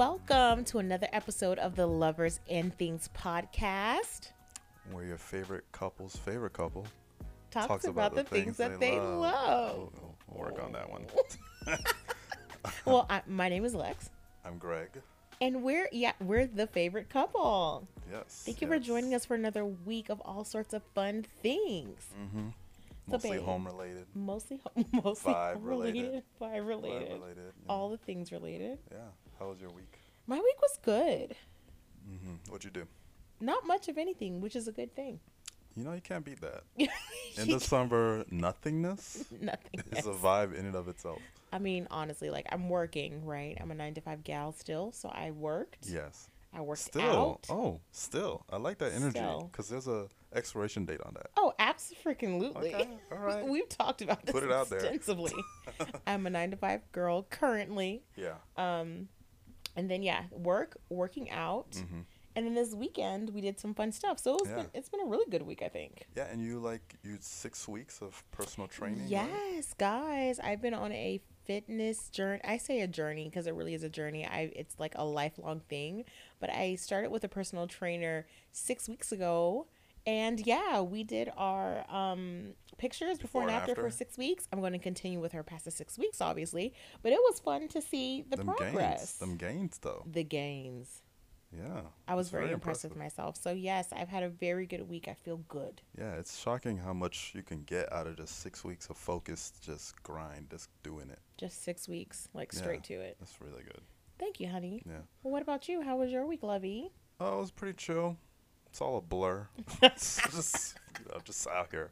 Welcome to another episode of the Lovers and Things podcast. Where your favorite couple's favorite couple Talks, about, the things, that they love. We'll, we'll work on that one. Well, I, my name is Lex, I'm Greg. and we're yeah we're the favorite couple. Yes. Thank you for joining us for another week of all sorts of fun things. Mm-hmm. So, Mostly babe, home related. Mostly, mostly Vibe home related, related. vibe related, related. yeah. all the things related. Yeah. How was your week? My week was good. Mm-hmm. What'd you do? Not much of anything, which is a good thing. You know, you can't beat that. In December, nothingness Nothing. is a vibe in and of itself. I mean, honestly, like I'm working, right? I'm a nine to five gal still, so I worked. Yes. I worked Still. out. Oh, still. I like that energy because there's a expiration date on that. Oh, absolutely. Okay, all right. We've talked about this Put it out there. extensively. I'm a nine to five girl currently. Yeah. Um, and then yeah, work, working out, Mm-hmm. and then this weekend we did some fun stuff. So it's Yeah. been it's been a really good week, I think. Yeah, and you like you six weeks of personal training. right? Yes, guys, I've been on a fitness journey. I say a journey because it really is a journey. I it's like a lifelong thing. But I started with a personal trainer six weeks ago, and yeah, we did our um, pictures before, and after, for after. six weeks. I'm going to continue with her past the six weeks, obviously. But it was fun to see the Them progress, gains. Them gains though. the gains. Yeah. I was it's very, impressed with myself. So yes, I've had a very good week. I feel good. Yeah, it's shocking how much you can get out of just six weeks of focus, just grind, just doing it. Just six weeks, like Yeah. straight to it. That's really good. Thank you, honey. Yeah. Well, what about you? How was your week, Lovey? Oh, it was pretty chill. It's all a blur. just, know, just out here.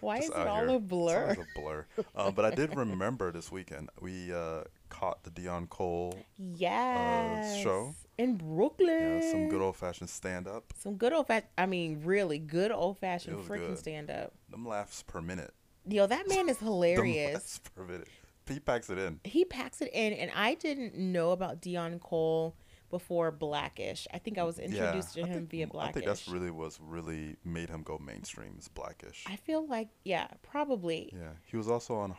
Why just is it all here. a blur? It's a blur. um, but I did remember this weekend we uh, caught the Deon Cole, Yes. show? in Brooklyn. yeah, some good old fashioned stand up. some good old fashioned. I mean, really good old fashioned freaking stand up. Them laughs per minute. Yo, that man is Them hilarious. laughs per minute. He packs it in. he packs it in, and I didn't know about Deon Cole before Blackish. I think I was introduced yeah, to him think, via Blackish. I think that's really was really made him go mainstream. Is Blackish. I feel like, yeah, probably. Yeah, he was also on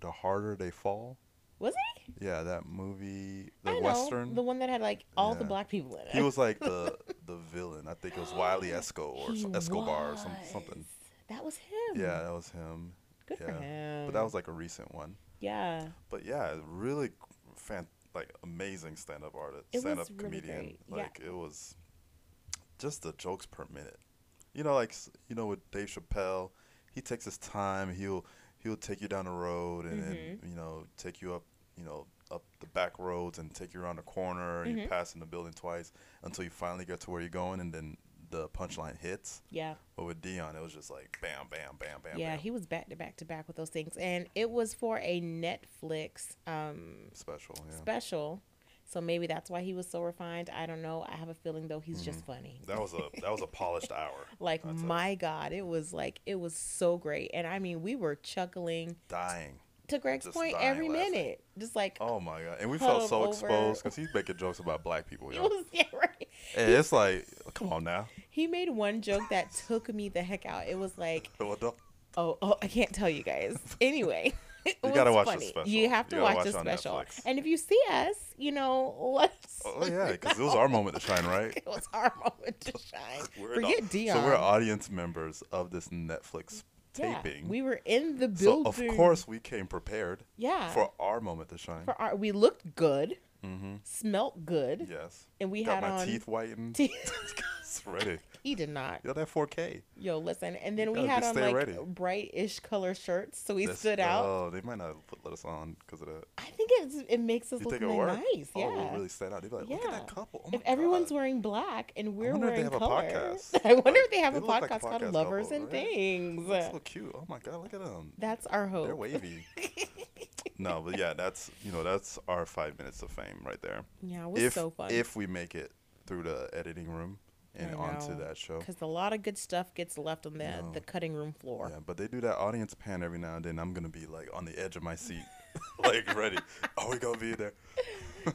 The Harder They Fall. Was he? Yeah, that movie, the I know western. the one that had like all the black people in it. he was like the the villain. I think it was Wiley Escoe or some, Escobar or some, something. That was him. Yeah, that was him. Good for yeah. him. But that was like a recent one. yeah. But yeah, really fan like amazing stand up artist, stand up really comedian. great, yeah. Like it was just the jokes per minute. You know, like you know with Dave Chappelle, he takes his time. He'll he'll take you down the road and then Mm-hmm. you know take you up you know up the back roads and take you around the corner. and You pass in the building twice until you finally get to where you're going, and then the punchline hits. Yeah. But with Deon, it was just like bam, bam, bam, bam. yeah, bam. he was back to back to back with those things, and it was for a Netflix um, special. Yeah. special. So maybe that's why he was so refined. I don't know. I have a feeling though he's just funny. Mm-hmm. That was a that was a polished hour. Like my God, it was like it was so great, and I mean we were chuckling dying. to Greg's Just point every laughing. minute, just like Oh my god! And we felt so over. exposed because he's making jokes about black people. it Yo. was yeah right. And it's like, come on now. He made one joke that took me the heck out. It was like, oh, oh I can't tell you guys. Anyway, it You gotta watch the special. You have to You gotta watch the special. Netflix. And if you see us, you know, let's. Oh yeah, because it was our moment to shine, right? It was our moment to shine. We're Forget an- Deon. So we're audience members of this Netflix yeah, taping. we were in the building. so of course we came prepared yeah. for our moment to shine. For our, we looked good, mm-hmm. smelt good, Yes. and we Got had my on teeth whitened. teeth. Ready. he did not. Yo, that 4K. Yo, listen, and then we had on stay like ready. bright-ish color shirts, so we That's- stood out. Oh, they might not put, let us on because of that. I think it's, it makes us You look it'll nice. Oh, yeah. Oh, we'll really stand out. They'd be like, look at that couple. Oh if my everyone's wearing black and we're wonder if they wearing have a color, podcast. I wonder Like, if they have they a look like a podcast called podcast Lovers couple, and right? Things. Look so cute. Oh my god, look at them. That's our hope. They're wavy. no, but yeah, that's you know that's our five minutes of fame right there. Yeah, it was if so fun. if we make it through the editing room and onto that show. because a lot of good stuff gets left on the No. the cutting room floor. Yeah, but they do that audience pan every now and then. I'm gonna be like on the edge of my seat, like ready. Are we gonna be there?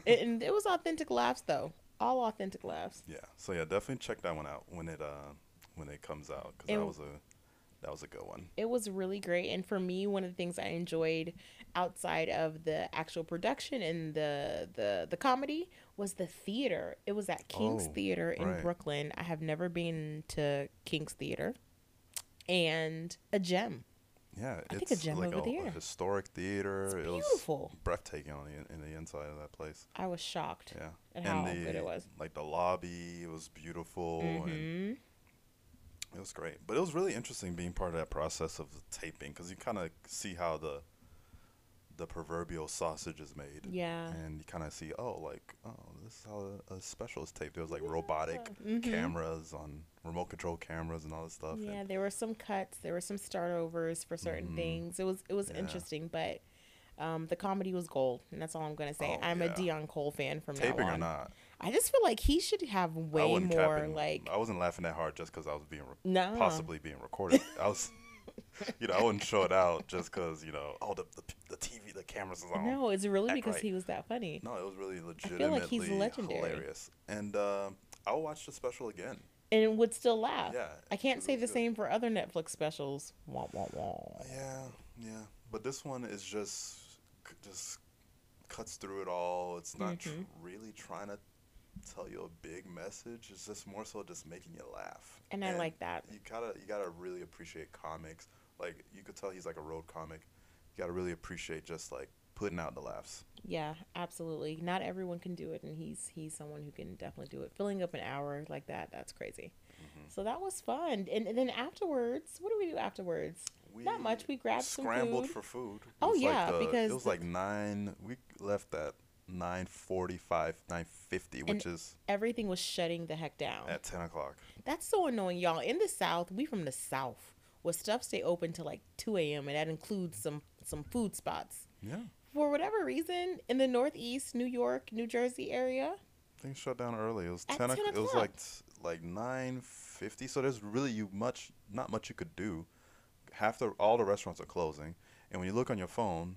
And it was authentic laughs though, all authentic laughs. Yeah. So yeah, definitely check that one out when it uh when it comes out because that was a That was a good one. It was really great. And for me, one of the things I enjoyed outside of the actual production and the the the comedy was the theater. It was at King's Oh, Theater in right. Brooklyn. I have never been to King's Theater. And a gem. Yeah, I think it's a gem like over a, a historic theater. It's it was beautiful. breathtaking on the in- the inside of that place. I was shocked. Yeah, And how the, good it was. Like the lobby, it was beautiful and hmm it was great. But it was really interesting being part of that process of the taping because you kind of see how the the proverbial sausage is made. Yeah. And you kind of see, oh, like, oh, this is how a, a special is taped. There was like robotic Mhm. cameras on remote control cameras and all this stuff. Yeah, And there were some cuts. There were some startovers for certain Mhm. things. It was it was Yeah. interesting, but um, the comedy was gold, and that's all I'm gonna say. Oh, I'm yeah. a Deon Cole fan from taping now or on. not, I just feel like he should have way more like I wasn't laughing that hard just because I was being re- no possibly being recorded. I was, you know, I wouldn't show it out just because you know, oh, the, the the TV, the cameras is on. No, it's really because right. he was that funny. No, it was really feel legitimately like he's legendary. hilarious, and uh, I'll watch the special again. And would still laugh. Yeah, I can't say the good. same for other Netflix specials. Wah, wah, wah. Yeah, yeah, but this one is just just cuts through it all. It's not tr- Mhm. really trying to tell you a big message. It's just more so just making you laugh. And, and I like that. You gotta you gotta really appreciate comics. Like you could tell he's like a road comic. You gotta really appreciate just like putting out the laughs. Yeah, absolutely. Not everyone can do it, and he's he's someone who can definitely do it. Filling up an hour like that, that's crazy. Mm-hmm. So that was fun. And, and, then afterwards, what do we do afterwards? We Not much. We grabbed scrambled some food. for food. Oh yeah, uh, like the, because it was like nine. We left that 945 950 which is everything was shutting the heck down. At 10 o'clock. That's so annoying y'all. In the south we from the south. Where stuff stay open till like 2 a.m and that includes some some food spots. Yeah. For whatever reason in the northeast new york new jersey area things shut down early. It was 10, 10 o'clock. it was like like 950 so there's really you much not much you could do. Half the all the restaurants are closing and when you look on your phone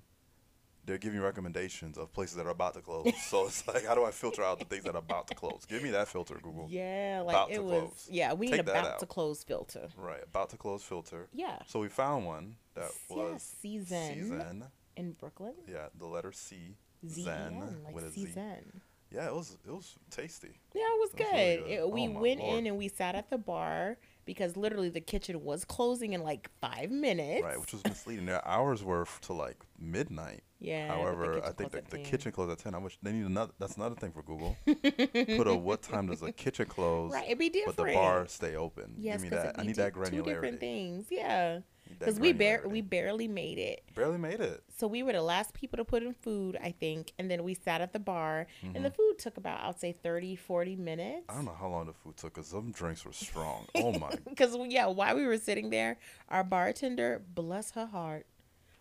they're giving recommendations of places that are about to close. so it's like, how do I filter out the things that are about to close? Give me that filter, Google. yeah, like About it to was. close. Yeah, we Take that about to close filter. Right, about to close filter. Yeah, So we found one that yeah, was season. season. in Brooklyn. Yeah, the letter C. Z Zen like with a Z. Zen. Yeah, it was it was tasty. Yeah, it was It was good. really good. It- we Oh, went Lord. in and we sat at the bar because literally the kitchen was closing in like five minutes. Right, which was misleading. Their hours were to like midnight. yeah. However, I think the, the kitchen closed at ten. I wish they need another. That's another thing for Google. Put a what time does the kitchen close? Right, it'd be different. But the bar stay open. Yes, Give me that. I need that Two different things, yeah. Because we bar- we barely made it. barely made it. So we were the last people to put in food, I think, and then we sat at the bar, and the food took about, I'd say, 30, 40 minutes. Mm-hmm. I don't know how long the food took because some drinks were strong. Oh my Because yeah, while we were sitting there, our bartender, bless her heart,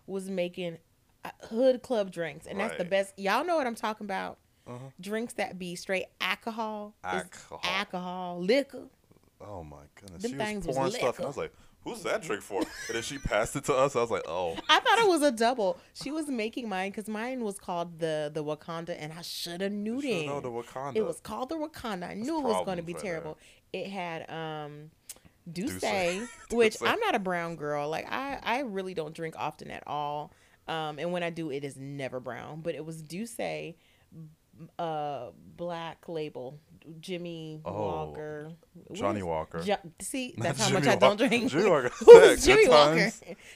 was making uh, hood club drinks, and that's the best. Y'all know what I'm talking about. Uh-huh. Drinks that be straight alcohol, Alcohol. alcohol, liquor. Oh my goodness. Them she things was was stuff. I was like, who's that drink for? and then she passed it to us. I was like, oh. I thought it was a double. She was making mine because mine was called the the Wakanda, and I should have knew then. known the Wakanda. It was called the Wakanda. I knew it was going to be right terrible. It had um D'ussé, D'ussé. which D'ussé. I'm not a brown girl. Like I I really don't drink often at all. Um and when I do it is never brown, but it was D'ussé uh black label Jimmy Oh, Walker. Johnny is- Walker. Jo- see, that's how much I don't Walker. drink. Jimmy Walker. Who's Jimmy Walker?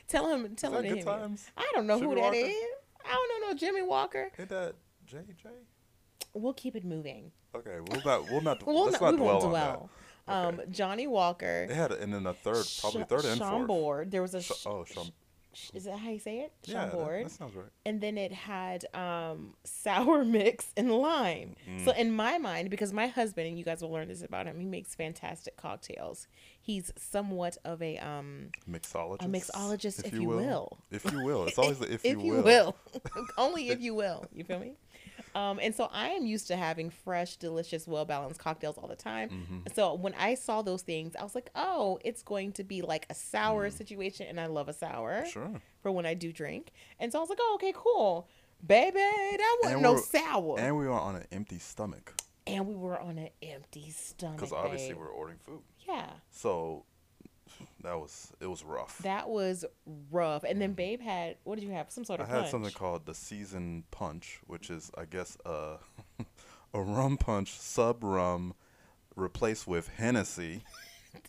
Tell him, tell him good times? I don't know who Jimmy that Walker? is. I don't know no Jimmy Walker. Ain't that JJ? We'll keep it moving. Okay, we'll not. We'll not. We'll let's not, not we won't dwell on. Um, Okay. Johnnie Walker. They had, and then a third, probably Sh- third and fourth. Chambord. There was a. Sh- oh, sh- is that how you say it? Yeah, that, Chambord. that sounds right. and then it had um, sour mix and lime. So Mm. in my mind, because my husband and you guys will learn this about him, he makes fantastic cocktails. He's somewhat of a um Mixologist. a mixologist, if, you will. If you will. It's always the if, if you, you will. will, only if you will. You feel me? Um, and so I am used to having fresh, delicious, well balanced cocktails all the time. Mhm. So when I saw those things, I was like, oh, it's going to be like a sour situation, and I love a sour Mm. Sure. for when I do drink. And so I was like, oh, okay, cool. Baby, that wasn't no sour. And, we were on an empty stomach And we were on an empty stomach. because obviously babe. we're ordering food. Yeah. So that was it was rough. That was rough. And then mm-hmm. Babe had what did you have? Some sort of I of had punch. something called the season punch, which is I guess a a rum punch sub rum replaced with Hennessy.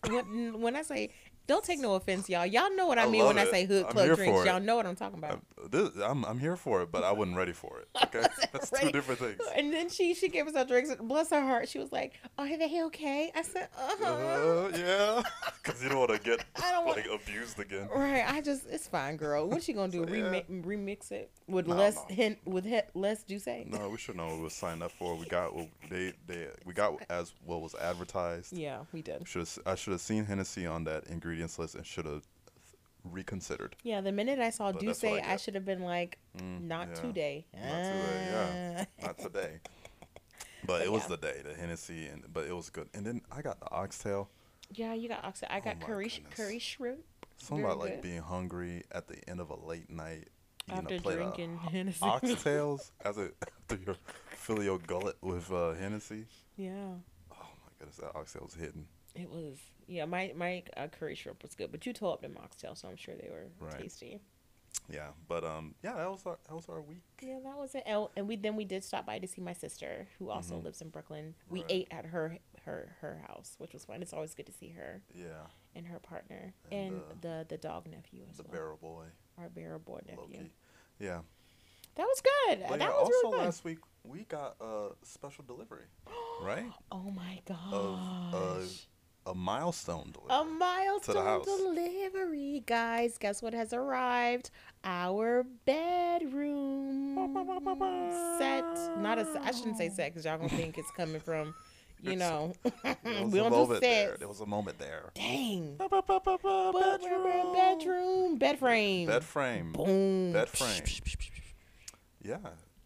when, when I say don't take no offense, y'all. Y'all know what I, I mean when love I say hood I'm club drinks. Y'all know what I'm talking about. I'm, this, I'm I'm here for it, but I wasn't ready for it. Okay, that's two different things. And then she she gave us our drinks. Bless her heart. She was like, "Are they okay?" I said, "Uh huh." Uh, yeah, because you don't want to get I don't like abused again. Right. I just it's fine, girl. What she gonna do? So, yeah. remix remix it with No, less no. hint with he, less juice. No, we should know what we signed up for. We got what they they we got as what was advertised. Yeah, we did. Should I should have seen Hennessy on that ingredients list and should have reconsidered. Yeah, the minute I saw But D'ussé, that's I I should have been like, Mm, not yeah. today. Not today, yeah. Ah. Not today. But But it was yeah. the day, the Hennessy, and but it was good. And then I got the oxtail. Yeah, you got oxtail. I got Oh curry goodness. curry shrimp Something Very about like being hungry at the end of a late night, after a plate drinking of Hennessy. oxtails as a after your your gullet with uh, Hennessy. yeah, Oh my goodness, that oxtail was hidden. It was. Yeah, my my uh, curry shrimp was good, but you told them oxtail, so I'm sure they were Right. tasty. Yeah, but um, yeah, that was our that was our week. Yeah, that was it. Oh, and we then we did stop by to see my sister, who also Mhm. lives in Brooklyn. We Right. ate at her her her house, which was fun. It's always good to see her Yeah, and her partner And, and, uh, the the dog nephew as the well. The barrel boy, Our barrel boy nephew. Loki. Yeah, That was good. but that yeah, was also really fun. last week we got a special delivery, right? Oh my gosh. Of, a milestone delivery. A milestone delivery, guys. Guess what has arrived? Our bedroom set. Not a. I shouldn't say set because y'all gonna think it's coming from, you know. there was we a don't do moment there. There was a moment there. Dang. Bedroom. Bedroom. Bed frame. Bed frame. Boom. Bed frame. Yeah.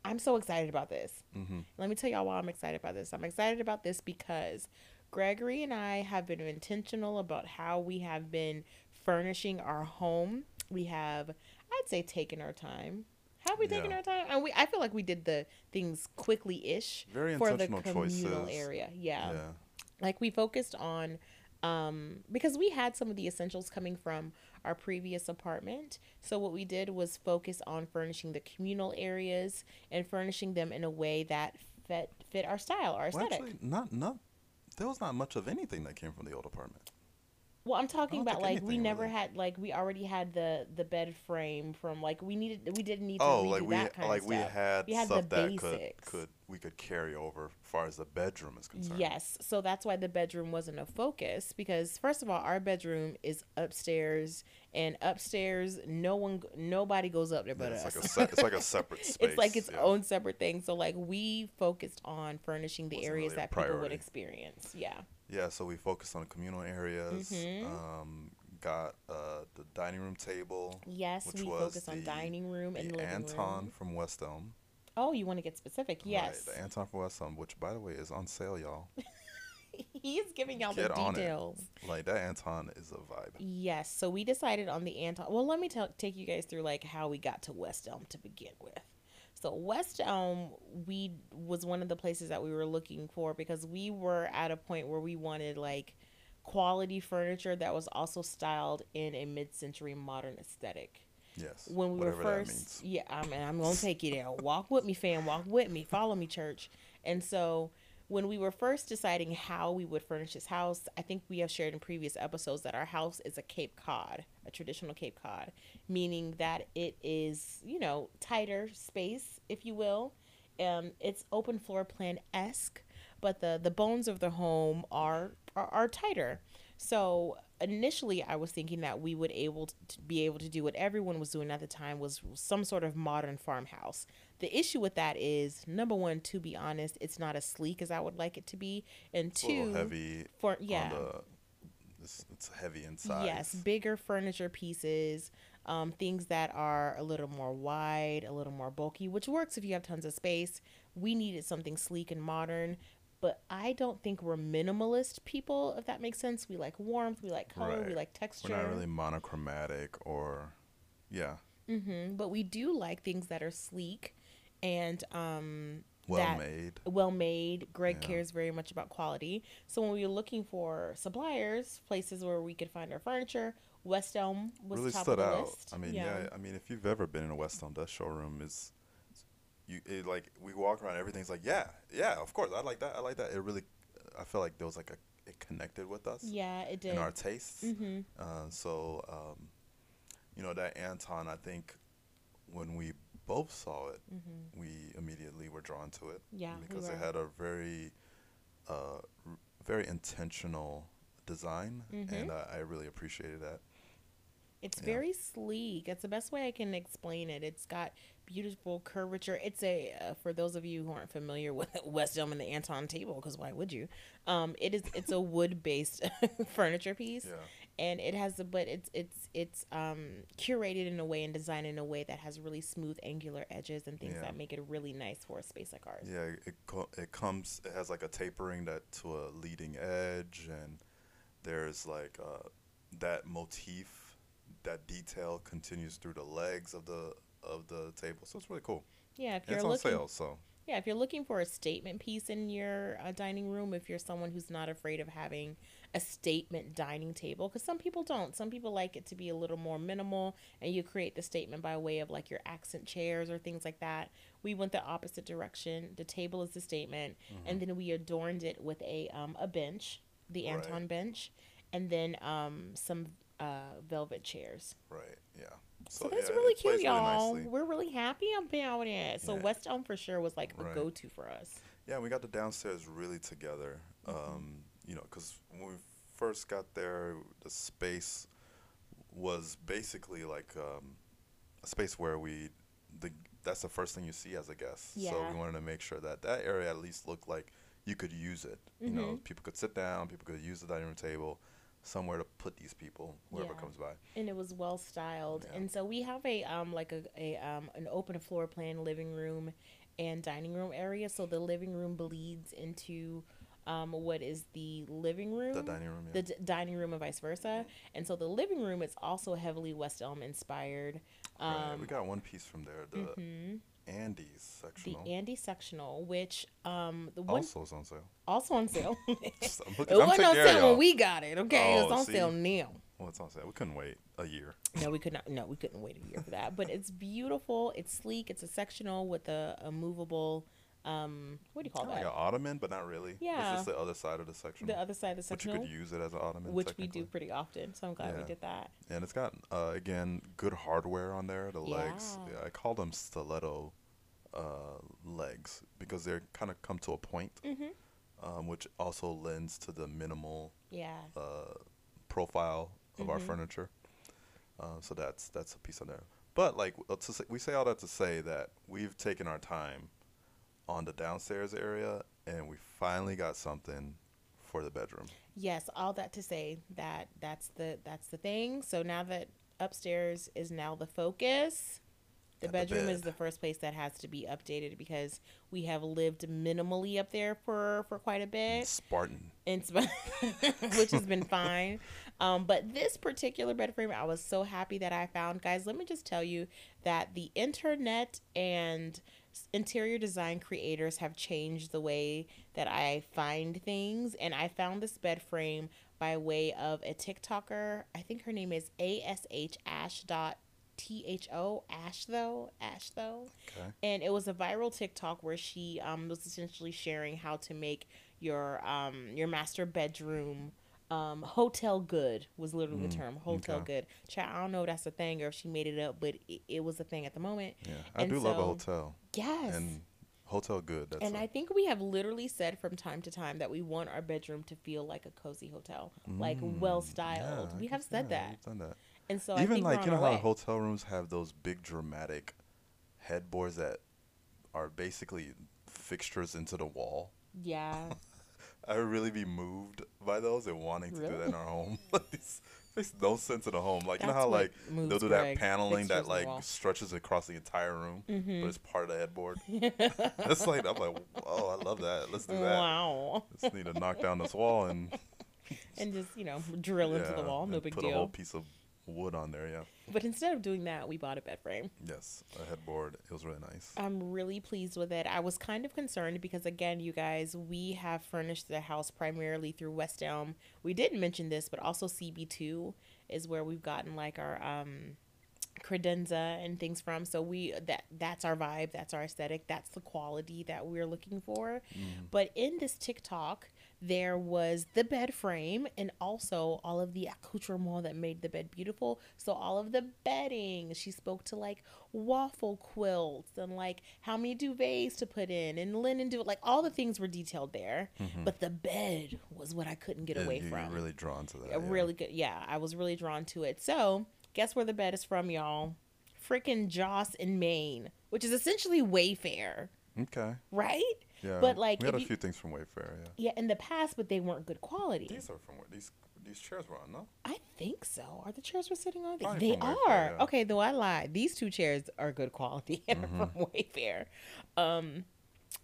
I'm so excited about this. hmm Let me tell y'all why I'm excited about this. I'm excited about this because Gregory and I have been intentional about how we have been furnishing our home. We have, I'd say, taken our time. Have we taken Yeah. our time? And we, I feel like we did the things quickly ish for the communal choices. area. Yeah. Yeah. Like we focused on, um, because we had some of the essentials coming from our previous apartment. So what we did was focus on furnishing the communal areas and furnishing them in a way that fit fit our style, our Well, aesthetic. actually, not not. There was not much of anything that came from the old apartment. Well, I'm talking about like we never really. had like we already had the the bed frame from like we needed we didn't need to Oh, redo like we that kind like of we had We had stuff the that could could we could carry over as far as the bedroom is concerned. Yes, so that's why the bedroom wasn't a focus because first of all, our bedroom is upstairs, and upstairs, no one, nobody goes up there Yeah, but it's us. like a se- it's like a separate space. it's like its yeah. own separate thing. So like we focused on furnishing the Wasn't areas really that people would experience. Yeah. Yeah, so we focused on communal areas. Mhm. Um, got uh, the dining room table. Yes, Which we was focus on dining room and The living Anton room. from West Elm. Oh, you want to get specific? Yes. Right, the Anton from West Elm, which by the way is on sale, y'all. He's giving y'all Get the on it. details. Like that Anton is a vibe. Yes, so we decided on the Anton. Well, let me tell take you guys through like how we got to West Elm to begin with. So West Elm, we was one of the places that we were looking for because we were at a point where we wanted like quality furniture that was also styled in a mid-century modern aesthetic. Yes. When we were first, yeah, I mean, I'm gonna take you there. Walk with me, fam. Walk with me. Follow me, church. And so when we were first deciding how we would furnish this house, I think we have shared in previous episodes that our house is a Cape Cod, a traditional Cape Cod, meaning that it is, you know, tighter space, if you will. Um, it's open floor plan esque, but the the bones of the home are are, are tighter. So initially, I was thinking that we would able to be able to do what everyone was doing at the time was some sort of modern farmhouse. The issue with that is number one, to be honest, it's not as sleek as I would like it to be, and It's a little two, heavy for yeah, on the. It's, it's heavy inside. yes, bigger furniture pieces, um, things that are a little more wide, a little more bulky, which works if you have tons of space. We needed something sleek and modern. But I don't think we're minimalist people, if that makes sense. We like warmth, we like color, we like texture. We're not really monochromatic or, yeah. Mm-hmm. But we do like things that are sleek and um well made. well made. Greg Yeah. cares very much about quality. So when we were looking for suppliers, places where we could find our furniture, West Elm was really top stood of the out. list. I mean, yeah. I mean, if you've ever been in a West Elm, showroom is, you it, like we walk around, everything's like, yeah, yeah, of course, I like that, I like that. It really, I felt like there was like a, it connected with us yeah, it did. and our tastes. mm-hmm. Uh, so, um, you know, that Anton, I think, when we both saw it, Mm-hmm. we immediately were drawn to it Yeah, we because it had a very, uh, r- very intentional design, Mhm. and I, I really appreciated that. It's Yeah. very sleek. It's the best way I can explain it. It's got beautiful curvature. It's a uh, for those of you who aren't familiar with West Elm and the Anton table, because why would you? Um, it is it's a wood based furniture piece, Yeah. and it has a but it's it's it's um curated in a way and designed in a way that has really smooth angular edges and things Yeah. that make it really nice for a space like ours. Yeah, it co- it comes. It has like a tapering that to a leading edge, and there's like uh, that motif, that detail continues through the legs of the of the table. So it's really cool. Yeah, if you're it's on sale, so Yeah, if you're looking for a statement piece in your uh, dining room, if you're someone who's not afraid of having a statement dining table, because some people don't. Some people like it to be a little more minimal, and you create the statement by way of like your accent chairs or things like that. We went the opposite direction. The table is the statement, and then we adorned it with a um, a bench, the Right. Anton bench, and then um, some uh, velvet chairs. right, yeah. So, yeah, that's it really cute, y'all. nicely. We're really happy about it. So Yeah. West Elm for sure was like a go to for us. Yeah, we got the downstairs really together. Mm-hmm. Um, you know, because when we first got there, the space was basically like um, a space where we the that's the first thing you see as a guest. Yeah. So we wanted to make sure that that area at least looked like you could use it. You know, Mm-hmm. people could sit down, people could use the dining room table, somewhere to put these people, whoever Yeah. comes by. and it was well styled. Yeah. And so we have a um like a, a um an open floor plan living room and dining room area. So the living room bleeds into um what is the living room, The dining room, yeah. the d- dining room, and vice versa. And so the living room is also heavily West Elm inspired. Right, Um, we got one piece from there, the mhm. Andes sectional. the. Andes sectional, which um the one also is on sale. also on sale. Just- I'm it I'm wasn't on sale y'all. when we got it. Okay, it's Oh, on see? sale now. Well, it's on sale. We couldn't wait a year. No, we could not. No, we couldn't wait a year for that. But it's beautiful. It's sleek. It's a sectional with a, a movable. Um, what do you call like that? an ottoman, but not really. Yeah. It's just the other side of the section. The other side of the But you could use it as an ottoman. which we do pretty often. So I'm glad we did that. And it's got, uh, again, good hardware on there. The legs. Yeah. Yeah, I call them stiletto uh, legs because they're kind of come to a point, Mhm. um, which also lends to the minimal Yeah. uh, profile of our Mhm. furniture. Uh, so that's that's a piece on there. But like uh, to say, we say all that to say that we've taken our time on the downstairs area, and we finally got something for the bedroom. Yes. All that to say that that's the that's the thing. So now that upstairs is now the focus. The the bedroom is the first place that has to be updated because we have lived minimally up there for for quite a bit. Spartan. and sp- which has been fine. Um, but this particular bed frame, I was so happy that I found. Guys, let me just tell you that the internet and interior design creators have changed the way that I find things. And I found this bed frame by way of a TikToker. I think her name is ASH Ash dot T H O Ash though Ash though Okay. and it was a viral TikTok where she um, was essentially sharing how to make your um, your master bedroom um, hotel good was literally the term hotel Mm, okay. good. Child, I don't know if that's a thing or if she made it up, but it, it was a thing at the moment. Yeah, I And do love a hotel Yes. and hotel good. That's and a- I think we have literally said from time to time that we want our bedroom to feel like a cozy hotel, like Mm, well yeah, styled. I we have said yeah, that, we've done that. and so I Even think like you know how hotel rooms have those big dramatic headboards that are basically fixtures into the wall. yeah, I would really be moved by those and wanting to do that in our home. like, this makes no sense in a home. Like you know how like they'll do that paneling that like stretches across the entire room, Mhm. but it's part of the headboard. That's like I'm like, oh, I love that. Let's do that. wow, Just need to knock down this wall and and just you know drill into the wall, no big put deal. a whole piece of wood on there. Yeah. But instead of doing that, we bought a bed frame. Yes, a headboard. It was really nice. I'm really pleased with it. I was kind of concerned because, again, you guys, we have furnished the house primarily through West Elm. We didn't mention this, but also CB2 is where we've gotten like our um, credenza and things from. So we that that's our vibe, that's our aesthetic, that's the quality that we're looking for. But in this TikTok, there was the bed frame and also all of the accoutrement that made the bed beautiful. So all of the bedding, she spoke to like waffle quilts and like how many duvets to put in and linen duvet, like all the things were detailed there. Mm-hmm. But the bed was what I couldn't get Yeah, away from. Really drawn to that. Yeah. really good, yeah. I was really drawn to it. So, guess where the bed is from, y'all? Freaking Joss and Main, which is essentially Wayfair, Okay. right? Yeah. But, like, we had a you- few things from Wayfair. Yeah. Yeah, in the past, but they weren't good quality. These are from these these chairs were on. No. I think so. Are the chairs we're sitting on? Probably They from Wayfair, are. yeah. Mm-hmm. Okay, though I lied. These two chairs are good quality and are from Wayfair. Um,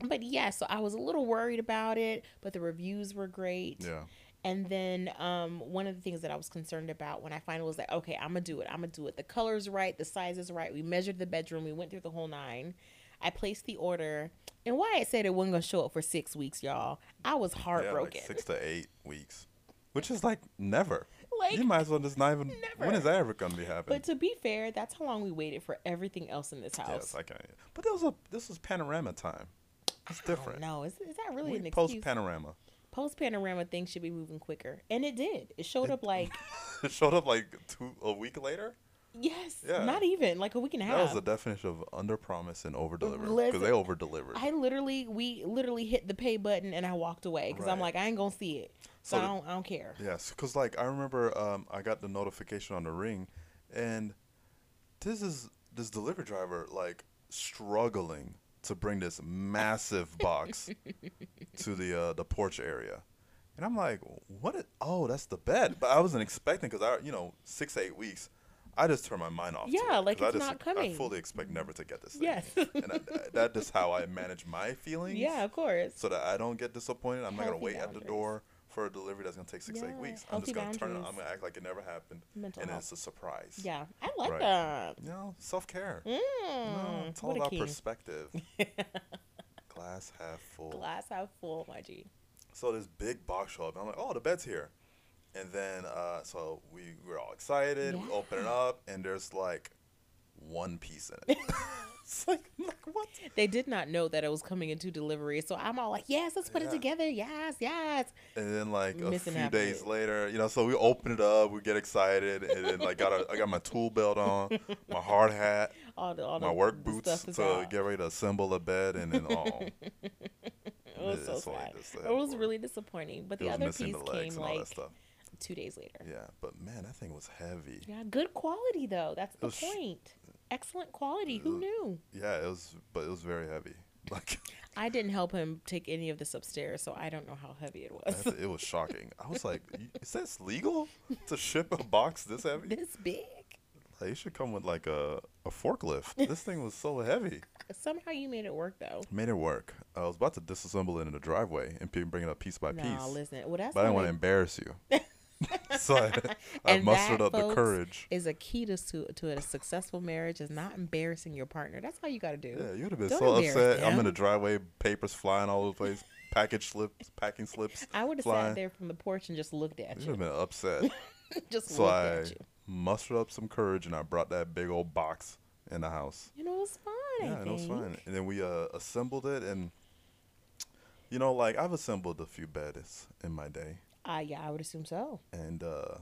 but yeah, so I was a little worried about it, but the reviews were great. Yeah. And then um, one of the things that I was concerned about when I finally was like, okay, I'm gonna do it. I'm gonna do it. The color's right, the size is right. We measured the bedroom. We went through the whole nine. I placed the order, and Wyatt said it wasn't gonna show up for six weeks, y'all. I was Yeah, heartbroken. like six to eight weeks, which is like never. Like, you might as well just not even. When never. is that ever gonna be happening? but to be fair, that's how long we waited for everything else in this house. yes, I can. But this was a this was panorama time. It's different. No, is, is that really we an post excuse? panorama. Post panorama things should be moving quicker, and it did. It showed up like it showed up like two a week later. Yes, Yeah. not even like a week and a half. That was the definition of under promise and over deliver because they over delivered. I literally, we literally hit the pay button and I walked away because I'm like, I ain't gonna see it, so, So I don't, I don't care. Yes, because like I remember, um, I got the notification on the ring, and this is this delivery driver like struggling to bring this massive box to the uh, the porch area, and I'm like, what? Is, oh, that's the bed. But I wasn't expecting because I, you know, six eight weeks. I just turn my mind off. Yeah, it, like it's just- not coming. I fully expect never to get this. Thing. Yes. and I, that is how I manage my feelings. Yeah, of course. So that I don't get disappointed. I'm not gonna Healthy wait at the door for a delivery that's gonna take six to eight weeks. I'm just gonna turn it. on. I'm gonna act like it never happened, Mental and health. it's a surprise. Yeah, I like Right. that. You know, self care. Mm, No, it's all about perspective. Glass half full. Glass half full, my G. So this big box show up. And I'm like, oh, the bed's here. And then, uh, so we were all excited. We open it up, and there's like one piece in it. it's like, like what? They did not know that it was coming into delivery, so I'm all like, yes, let's put it together. Yes, yes. And then like a few days later, you know, so we open it up, we get excited, and then like got a, I got my tool belt on, my hard hat, All the all my work boots to out. get ready to assemble the bed, and then oh, It was so sad. the It was really disappointing. But the other piece came all like. Two days later. Yeah, but man, that thing was heavy. Yeah, good quality though. That's the was point. Excellent quality. Who was- knew? Yeah, it was, but it was very heavy. Like I didn't help him take any of this upstairs, so I don't know how heavy it was. it was shocking. I was like, is this legal to ship a box this heavy? this big. Like, it should come with like a, a forklift. This thing was so heavy. Somehow you made it work though. Made it work. I was about to disassemble it in the driveway and bring it up piece by Nah, piece. listen. Well, that's but I didn't want to embarrass you. so I, I mustered that, up the courage. is a key to to a successful marriage is not embarrassing your partner. That's all you got to do. Yeah, you would have been Don't so upset. I'm in the driveway, papers flying all over the place, package slips, packing slips. I would have sat there from the porch and just looked at You You would have been upset. just so looked I at you. mustered up some courage and I brought that big old box in the house. You know, it was fun. Yeah, it was fine. And then we uh, assembled it, and you know, like I've assembled a few beds in my day, Uh, yeah, I would assume so. and uh,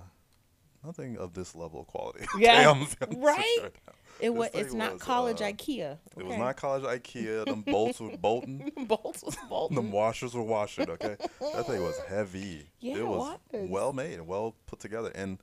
nothing of this level of quality. Yeah, I'm- I'm right? sure. It was. It's not was, college uh, IKEA. It was okay? not college IKEA. Them bolts were bolting. bolts was bolting. Them washers were washing. Okay, that thing was heavy. Yeah, it it was, was. well made and well put together. And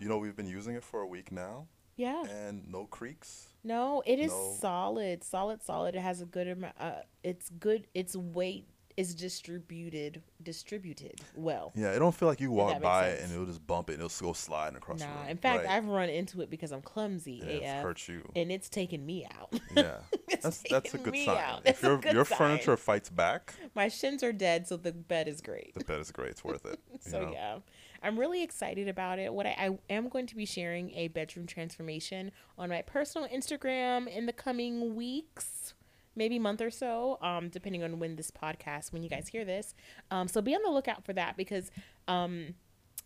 you know, we've been using it for a week now, yeah. and no creaks. No, it is No. solid, solid, solid. It has a good amount. Uh, it's good. Its weight is distributed, distributed well. Yeah, it don't feel like you walk by it and it'll just bump it and it'll go sliding across the Nah, room. in fact, Right. I've run into it because I'm clumsy and it AF, hurts you. and it's taken me out. Yeah, that's that's a good sign. If your your sign. furniture fights back, My shins are dead, so the bed is great. the bed is great. It's worth it. you So know? yeah, I'm really excited about it. What I, I am going to be sharing a bedroom transformation on my personal Instagram in the coming weeks maybe month or so, um, depending on when this podcast, when you guys hear this. Um, so be on the lookout for that because um,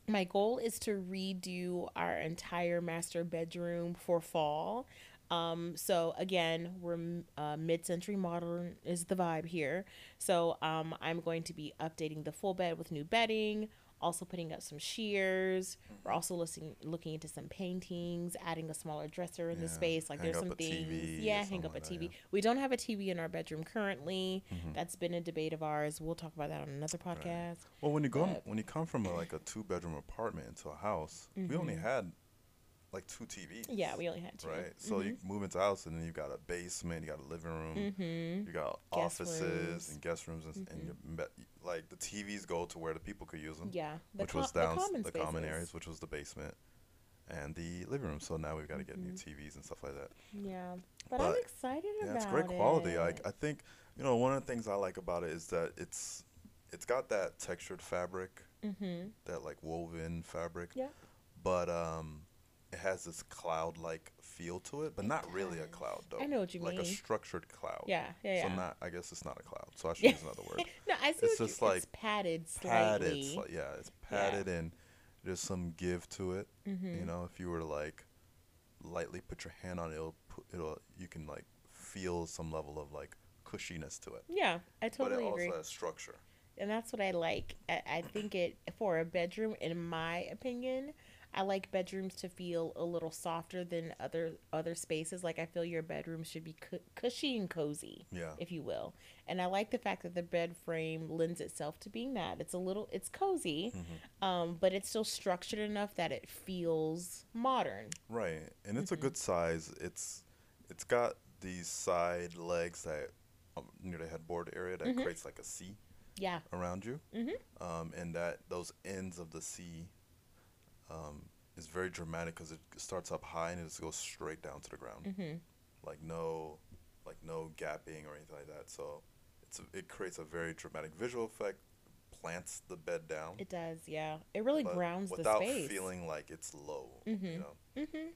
my goal is to redo our entire master bedroom for fall. Um, so again, we're uh, mid-century modern is the vibe here. So um, I'm going to be updating the full bed with new bedding, also putting up some sheers. We're also listening, looking into some paintings, adding a smaller dresser in the space. Like hang there's some things. TV yeah, hang up a like that, TV. yeah. We don't have a TV in our bedroom currently. Mhm. That's been a debate of ours. We'll talk about that on another podcast. Well, when you go when you come from a, like a two bedroom apartment into a house, we only Mhm. had like two TVs. Yeah, we only had two. right. So you move into house and then you got a basement, you got a living room, Mm-hmm. you got Guest offices rooms. and guest rooms, and, and your, be- like the TVs go to where the people could use them, Yeah, the, which co- was down the common the common areas, which was the basement and the living room. So now we've got to get new Mhm. TVs and stuff like that. Yeah, but, I'm But, excited Yeah, about it's great quality. Like it. I think you know one of the things I like about it is that it's it's got that textured fabric, mm-hmm. that like woven fabric. Yeah. But um, it has this cloud-like feel to it, but not really a cloud though. I know what you like mean. Like a structured cloud. Yeah, yeah, yeah. So not. I guess it's not a cloud. So I should use another word. no, I see It's what just you, like it's padded slightly. padded. sli- yeah, it's padded and there's some give to it. mm-hmm. You know, if you were to like lightly put your hand on it, it'll put, it'll you can like feel some level of like cushiness to it. Yeah, I totally agree. but it also agree, has structure. and that's what I like. I, I think it for a bedroom, in my opinion, I like bedrooms to feel a little softer than other other spaces. Like I feel your bedroom should be cu- cushy and cozy. Yeah. if you will. And I like the fact that the bed frame lends itself to being that. It's a little, it's cozy, Mhm. um, but it's still structured enough that it feels modern. Right, and it's a Mhm. good size. It's it's got these side legs that um, near the headboard area that Mhm. creates like a C Yeah. around you, Mhm. um, and that those ends of the C um, is very dramatic because it starts up high and it just goes straight down to the ground, Mm-hmm. like no like no gapping or anything like that. So it's a, it creates a very dramatic visual effect, plants the bed down, It does. Yeah. It really grounds the space without feeling like it's low. Mhm. You know, Mm-hmm.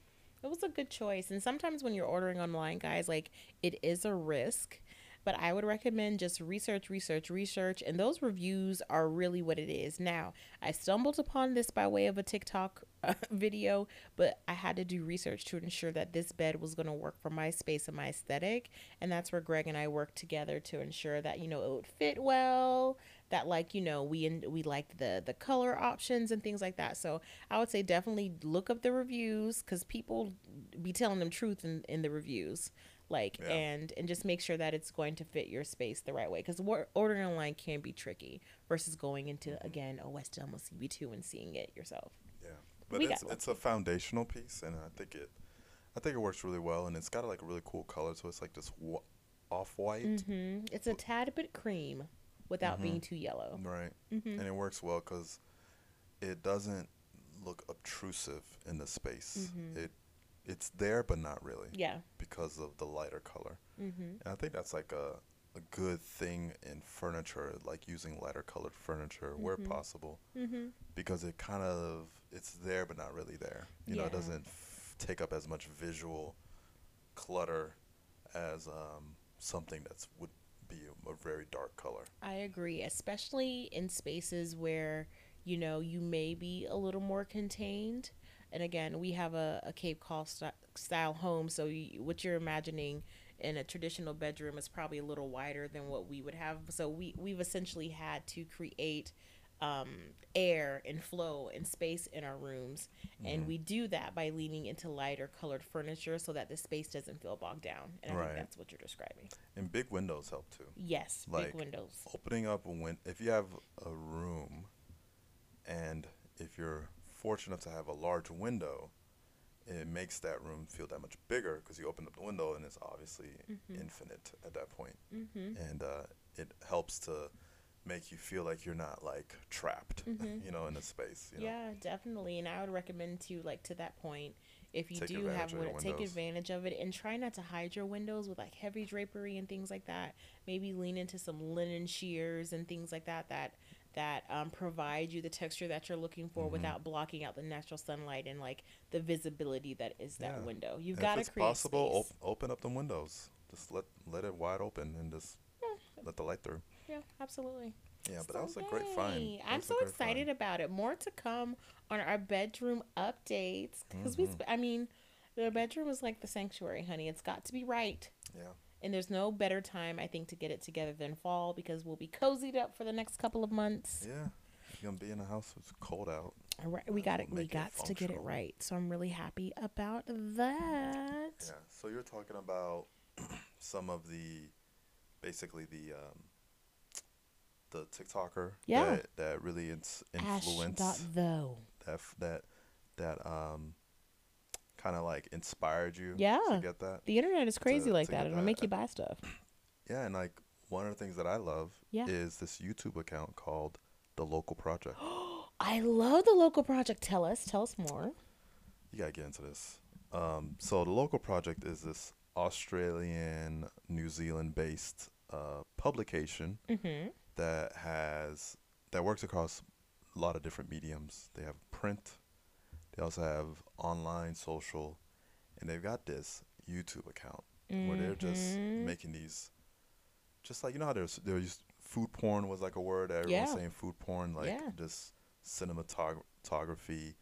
It was a good choice. And sometimes when you're ordering online, guys, like it is a risk. But I would recommend just research, research, research. And those reviews are really what it is. Now, I stumbled upon this by way of a TikTok uh, video, but I had to do research to ensure that this bed was going to work for my space and my aesthetic. And that's where Greg and I worked together to ensure that, you know, it would fit well, that like, you know, we and we liked the the color options and things like that. So, I would say definitely look up the reviews because people be telling them truth in, in the reviews. Like Yeah. and and just make sure that it's going to fit your space the right way because ordering online can be tricky versus going into Mm-hmm. again a West Elm or CB two and seeing it yourself. Yeah, but We it's it's a foundational piece, and I think it, I think it works really well, and it's got a, like a really cool color. So it's like this w- off white, hmm It's a tad bit cream without Mhm. being too yellow. right? hmm And it works well because it doesn't look obtrusive in the space. Mhm. It it's there, but not really Yeah. because of the lighter color. hmm And I think that's like a a good thing in furniture, like using lighter colored furniture where Mhm. possible, hmm because it kind of it's there but not really there. You know, it doesn't f- take up as much visual clutter as um, something that's would be a, a very dark color. I agree, especially in spaces where you know you may be a little more contained. And again, we have a, a Cape Cod st- style home, so you, what you're imagining in a traditional bedroom is probably a little wider than what we would have. So we we've essentially had to create um, air and flow and space in our rooms, and Mhm. we do that by leaning into lighter colored furniture so that the space doesn't feel bogged down. And I Right. think that's what you're describing. And big windows help too. Yes, Like, big windows. Opening up a win if you have a room and if you're fortunate enough to have a large window, it makes that room feel that much bigger because you open up the window and it's obviously Mhm. infinite at that point. Mm-hmm. And uh, it helps to make you feel like you're not like trapped, Mhm. you know, in a space. You know? Yeah, definitely. And I would recommend to like to that point, if you Take do have one, take advantage of it and try not to hide your windows with like heavy drapery and things like that. Maybe lean into some linen shears and things like that that that um, provide you the texture that you're looking for Mhm. without blocking out the natural sunlight and like the visibility that is that Yeah. window. You've got to if it's create possible, space. op- open up the windows. Just let let it wide open and just let the light through. Yeah, absolutely. Yeah, but So that was a great find. I'm so excited find. about it. More to come on our bedroom updates because we. Mhm. Sp- I mean, the bedroom is like the sanctuary, honey. It's got to be right. Yeah. And there's no better time, I think, to get it together than fall because we'll be cozied up for the next couple of months. Yeah. You're gonna be in a house it's cold out. All right, we got it. It got to get it right. So I'm really happy about that. Yeah. So you're talking about some of the basically the um the TikToker Yeah. that that really ins- Ash influenced dot though. that f- that that um kind of like inspired you Yeah. to get that. The internet is crazy To- like to that. It'll that- make you buy stuff. Yeah, and like one of the things that I love Yeah. is this YouTube account called The Local Project. I love the local project. Tell us. Tell us more. You gotta get into this. Um, so the local project is this Australian, New Zealand based uh, publication Mm-hmm. that has that works across a lot of different mediums. They have print, they also have online, social, and they've got this YouTube account where they're just Mhm. making these, just like you know how there's there used food porn was like a word that everyone's Yeah. saying food porn like Yeah. just cinematography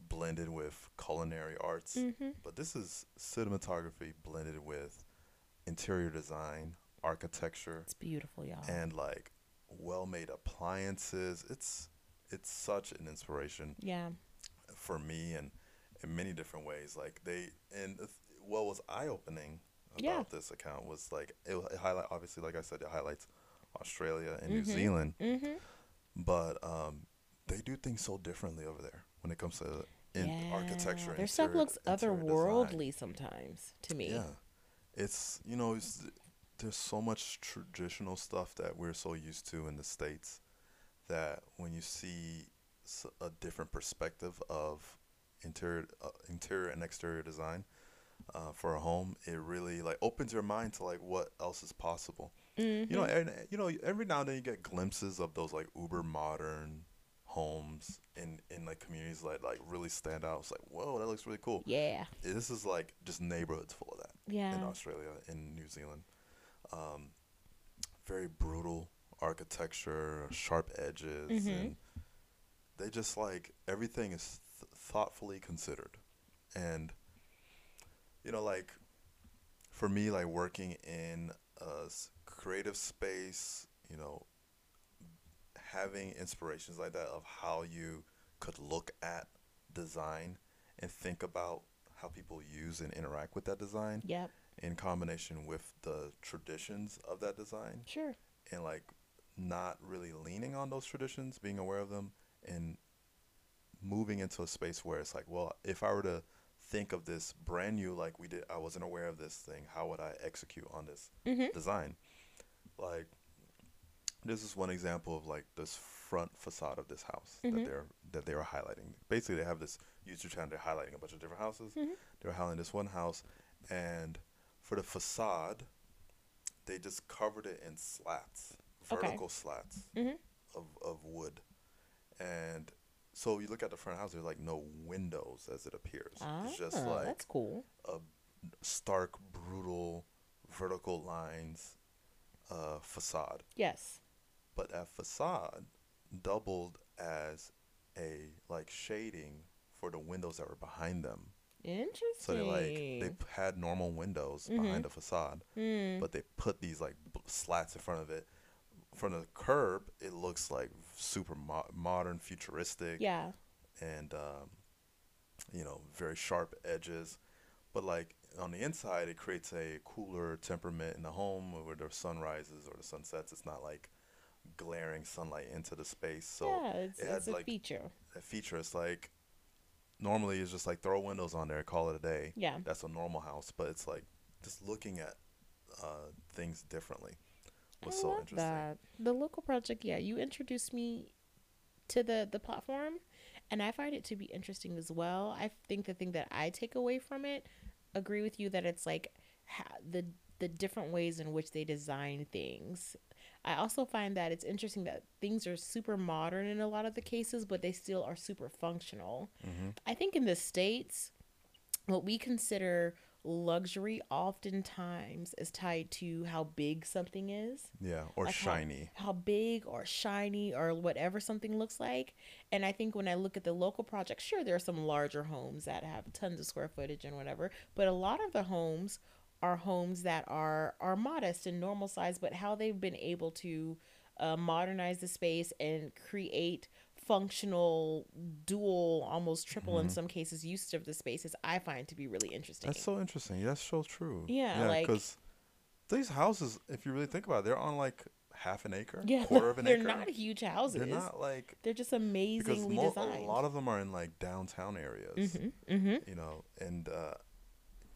blended with culinary arts. Mm-hmm. But this is cinematography blended with interior design, architecture, It's beautiful, y'all. and like well-made appliances. It's it's such an inspiration yeah. For me and in many different ways. Like they and what was eye-opening about Yeah. this account was like it, it highlight obviously like I said it highlights Australia and New Mhm. Zealand, Mm-hmm. but um they do things so differently over there when it comes to in architecture. Their stuff looks interior otherworldly sometimes to me. Yeah, it's you know it's, there's so much traditional stuff that we're so used to in the states that when you see a different perspective of interior uh, interior and exterior design uh, for a home, it really like opens your mind to like what else is possible. Mm-hmm. You know, and you know every now and then you get glimpses of those like uber modern homes in in like communities that like really stand out. It's like whoa, that looks really cool yeah. this is like just neighborhoods full of that Yeah. in Australia, in New Zealand. Um, very brutal architecture, sharp edges, Mhm. and they just like everything is th- thoughtfully considered. And you know, like for me, like working in a creative space, you know, having inspirations like that of how you could look at design and think about how people use and interact with that design Yep. in combination with the traditions of that design Sure. and like not really leaning on those traditions, being aware of them and moving into a space where it's like, well, if I were to think of this brand new like we did I wasn't aware of this thing, how would I execute on this Mm-hmm. design? Like this is one example of like this front facade of this house Mhm. that they're that they were highlighting. Basically, they have this YouTube channel. They're highlighting a bunch of different houses. Mhm. They're highlighting this one house, and for the facade, they just covered it in slats, Okay. vertical slats Mhm. of of wood, and so you look at the front house. There's like no windows as it appears. Ah, it's just like that's cool. a stark, brutal, vertical lines uh, facade. Yes. But that facade doubled as a like shading for the windows that were behind them. Interesting. So they like they had normal windows Mhm. behind the facade, Mm. but they put these like b- slats in front of it. From the curb, it looks like super mo- modern, futuristic yeah. and um, you know very sharp edges but like on the inside it creates a cooler temperament in the home where the sun rises or the sun sets it's not like glaring sunlight into the space so yeah, it's, it it's a like- feature. that feature is like normally it's just like throw windows on there call it a day Yeah. that's a normal house but it's like just looking at uh, things differently was I so love interesting that. The local project, yeah, you introduced me to the the platform, and I find it to be interesting as well. I think the thing that I take away from it, agree with you that it's like ha- the the different ways in which they design things. I also find that it's interesting that things are super modern in a lot of the cases, but they still are super functional. Mm-hmm. I think in the States, what we consider luxury oftentimes is tied to how big something is Yeah, or like how- shiny. how, big or shiny or whatever something looks like. And I think when I look at the local projects, sure, there are some larger homes that have tons of square footage and whatever, but a lot of the homes are homes that are are modest and normal size, but how they've been able to uh, modernize the space and create functional dual almost triple in some cases use of the spaces i find to be really interesting Mm-hmm. That's so interesting. That's so true. Yeah, like- because these houses, if you really think about it, they're on like half an acre, yeah quarter of an acre. they're acre. not huge houses They're not like they're just amazingly mo- designed a lot of them are in like downtown areas. mm-hmm, mm-hmm. You know, and uh,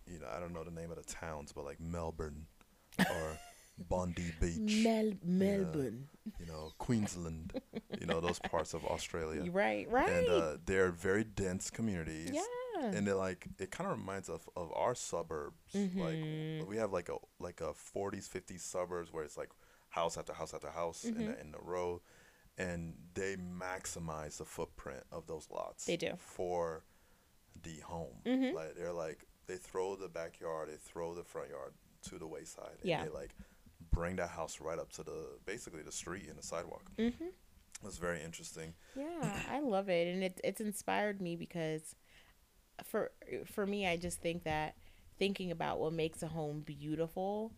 you know I don't know the name of the towns, but like Melbourne or Bondi Beach. Mel- Melbourne. you know, Queensland. you know those parts of Australia. Right, right. And uh, they're very dense communities. yeah. and it like it kind of reminds us of our suburbs Mhm. like we have like a like a 40s 50s suburbs where it's like house after house after house in, Mm-hmm. in a row and they maximize the footprint of those lots They do. for the home Mhm. like they're like they throw the backyard they throw the front yard to the wayside and Yeah. they like bring that house right up to the basically the street and the sidewalk Mm-hmm. it's very interesting Yeah, I love it, and it it's inspired me because for for me, I just think that thinking about what makes a home beautiful.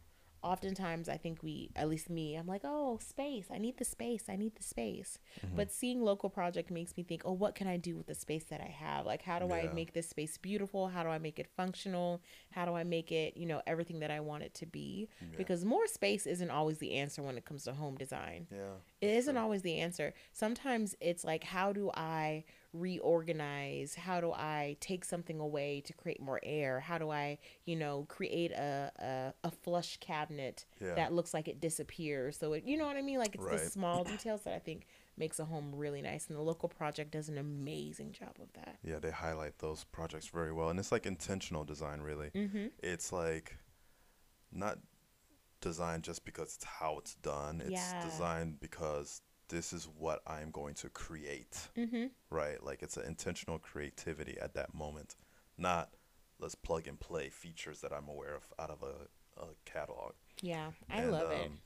Oftentimes, I think we, at least me, I'm like, oh, space. I need the space. I need the space. Mm-hmm. But seeing local project makes me think, oh, what can I do with the space that I have? Like, how do I make this space beautiful? How do I make it functional? How do I make it, you know, everything that I want it to be? Yeah. Because more space isn't always the answer when it comes to home design. yeah It isn't always the answer. Sometimes it's like, how do I reorganize? How do I take something away to create more air? How do I, you know, create a a, a flush cabinet Yeah. that looks like it disappears? So it, you know what I mean? Like it's Right. the small details that I think makes a home really nice, and the local project does an amazing job of that. Yeah, they highlight those projects very well, and it's like intentional design. Really, Mm-hmm. it's like not designed just because it's how it's done. It's Yeah. designed because this is what I'm going to create. Mm-hmm. Right, like it's an intentional creativity at that moment, not let's plug and play features that I'm aware of out of a, a catalog. Yeah, I And, love it. um,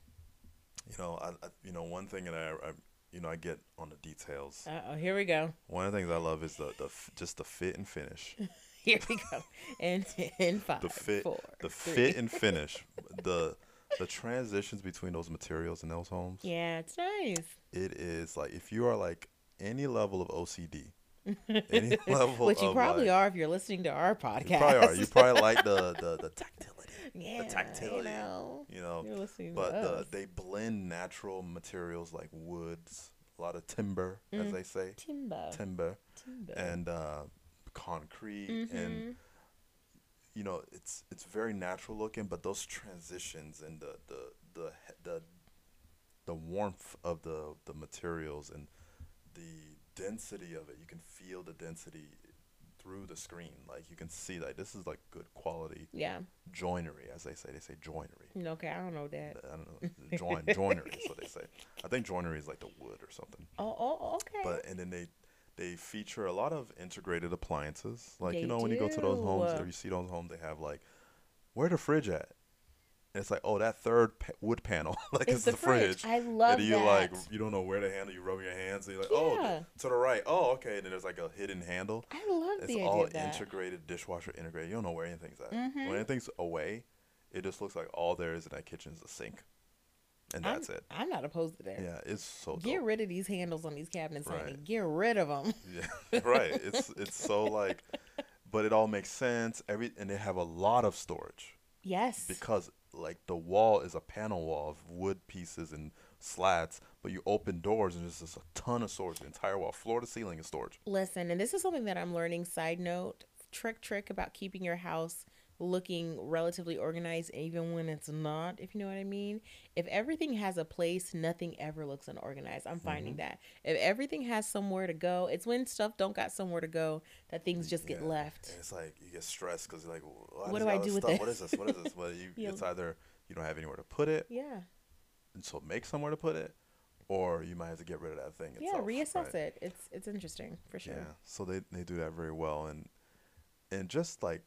You know, I, I you know one thing that I, I you know I get on the details. Uh oh, here we go. One of the things I love is the the f- just the fit and finish. Here we go. And in five, the fit four, the three. fit and finish the the transitions between those materials in those homes. Yeah, it's nice. it is like if you are like any level of ocd any level Which you probably like- are if you're listening to our podcast. you probably are. You probably like the the, the tactility yeah, tactility, You know, you know. You're listening but the, they blend natural materials like woods a lot of timber as Mm. they say. Timber, timber. Timber, and uh concrete and Mhm. You know it's it's very natural looking but those transitions and the the the the, the warmth of the the materials and the density of it you can feel the density through the screen like you can see like this is like good quality yeah. joinery as they say they say joinery Okay, I don't know that. I don't know join joinery is what they say I think joinery is like the wood or something Oh, oh, okay. but and then they they feature a lot of integrated appliances. Like They you know when you go to those homes or you see those homes, they have like where the fridge at. And it's like oh that third pa- wood panel like it's it's, the, the fridge. fridge. I love and you that. like you don't know where to handle. You rub your hands. And you're like oh Yeah. th- to the right. Oh okay. And then there's like a hidden handle. I love It's the all idea of that. integrated dishwasher integrated. You don't know where anything's at. Mhm. When anything's away, it just looks like all there is in that kitchen is a sink, and I'm, that's it. I'm not opposed to that. Yeah, it's so Get dope. rid of these handles on these cabinets, honey. Right. Get rid of them. Yeah, right. It's it's so like, but it all makes sense. Every and they have a lot of storage Yes. because like the wall is a panel wall of wood pieces and slats, but you open doors and there's just a ton of storage. The entire wall, floor to ceiling, is storage. Listen, and this is something that I'm learning. Side note, trick trick about keeping your house looking relatively organized, even when it's not. If you know what I mean. If everything has a place, nothing ever looks unorganized. I'm finding Mm-hmm. that if everything has somewhere to go, it's when stuff don't got somewhere to go that things just get Yeah. left. And it's like you get stressed because like, What what do I do with stuff? What is this? this? What is this? Well, you, Yeah. it's either you don't have anywhere to put it, Yeah. And so make somewhere to put it, or you might have to get rid of that thing. yeah, reassess right? it. It's it's interesting for sure. Yeah, so they they do that very well, and and just like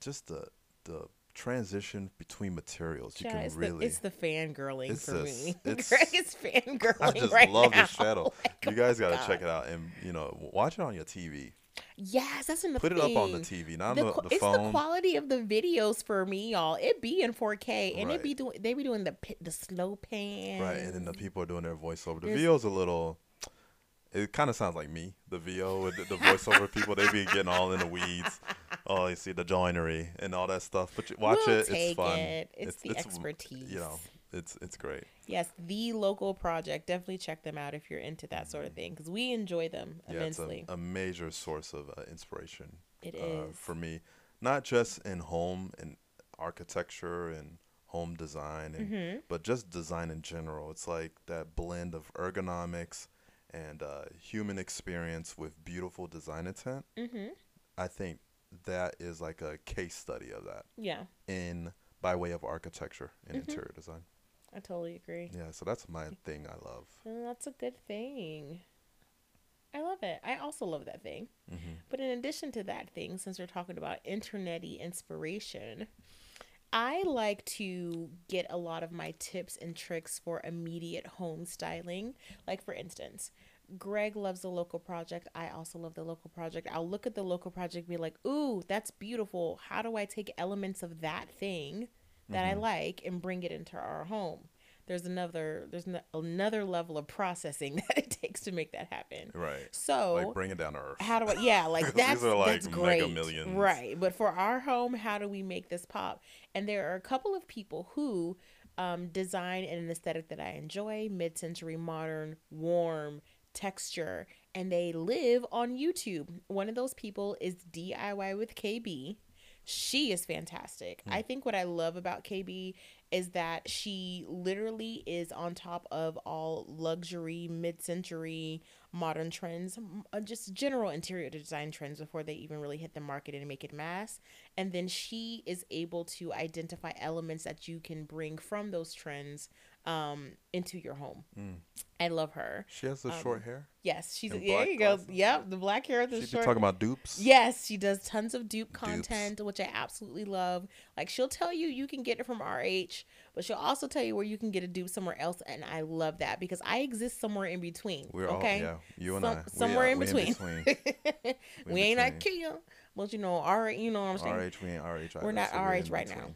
just the the transition between materials, you Yeah, can really. the it's the fangirling It's for me. it's- Greg is fangirling I just right love now. the shadow. Like, you oh guys got to check it out, and you know, watch it on your TV. Yes, that's another Put it up on the. TV, not The on the, the it's the quality of the videos for me, y'all. It be in 4K, and it Right. be doing they be doing the the slow pan. Right, and then the people are doing their voiceover. The There's- VO's a little. It kind of sounds like me, the VO, the, the voiceover people. They be getting all in the weeds. Oh, you see the joinery and all that stuff. But you watch We'll it; it's fun. it. It's the expertise. You know, it's it's great. Yes, the local project. Definitely check them out if you're into that sort of thing because we enjoy them Mm-hmm. Yeah, it's a, a major source of uh, inspiration. It uh, is. for me, not just in home and architecture and home design, and, Mm-hmm. but just design in general. It's like that blend of ergonomics and uh, human experience with beautiful design intent. mm-hmm. I think that is like a case study of that Yeah, in by way of architecture and Mhm. interior design. I totally agree. Yeah, so that's my thing I love. And that's a good thing. I love it. I also love that thing. hmm But in addition to that thing, since we're talking about internety inspiration, I like to get a lot of my tips and tricks for immediate home styling. Like for instance, Greg loves the local project. I also love the local project. I'll look at the local project and be like, "Ooh, that's beautiful. How do I take elements of that thing that I mm-hmm. like and bring it into our home?" There's another there's no, another level of processing that it takes to make that happen. Right. So, like bring it down to earth. how do I? Yeah, like These that's are, like, that's mega great, millions. right? But for our home, how do we make this pop? And there are a couple of people who um, design in an aesthetic that I enjoy: mid-century, modern, warm texture, and they live on YouTube. One of those people is DIY with KB. She is fantastic. Hmm. I think what I love about KB is that she literally is on top of all luxury, mid century, modern trends, uh, just general interior design trends before they even really hit the market and make it mass. And then she is able to identify elements that you can bring from those trends um, into your home. Mm. I love her. She has the Um, short hair. Yes, she's And there. You go. Yep, the black hair, the She be short. talking about dupes. Yes, she does tons of dupe Dupes. content, which I absolutely love. Like she'll tell you you can get it from RH, but she'll also tell you where you can get a dupe somewhere else, and I love that because I exist somewhere in between. We're okay, all yeah. You and Some- I. somewhere are- in we between. between. we ain't IKEA, but you know, RH. You know what I'm saying? RH, we ain't RH. We're not so RH in right between. now.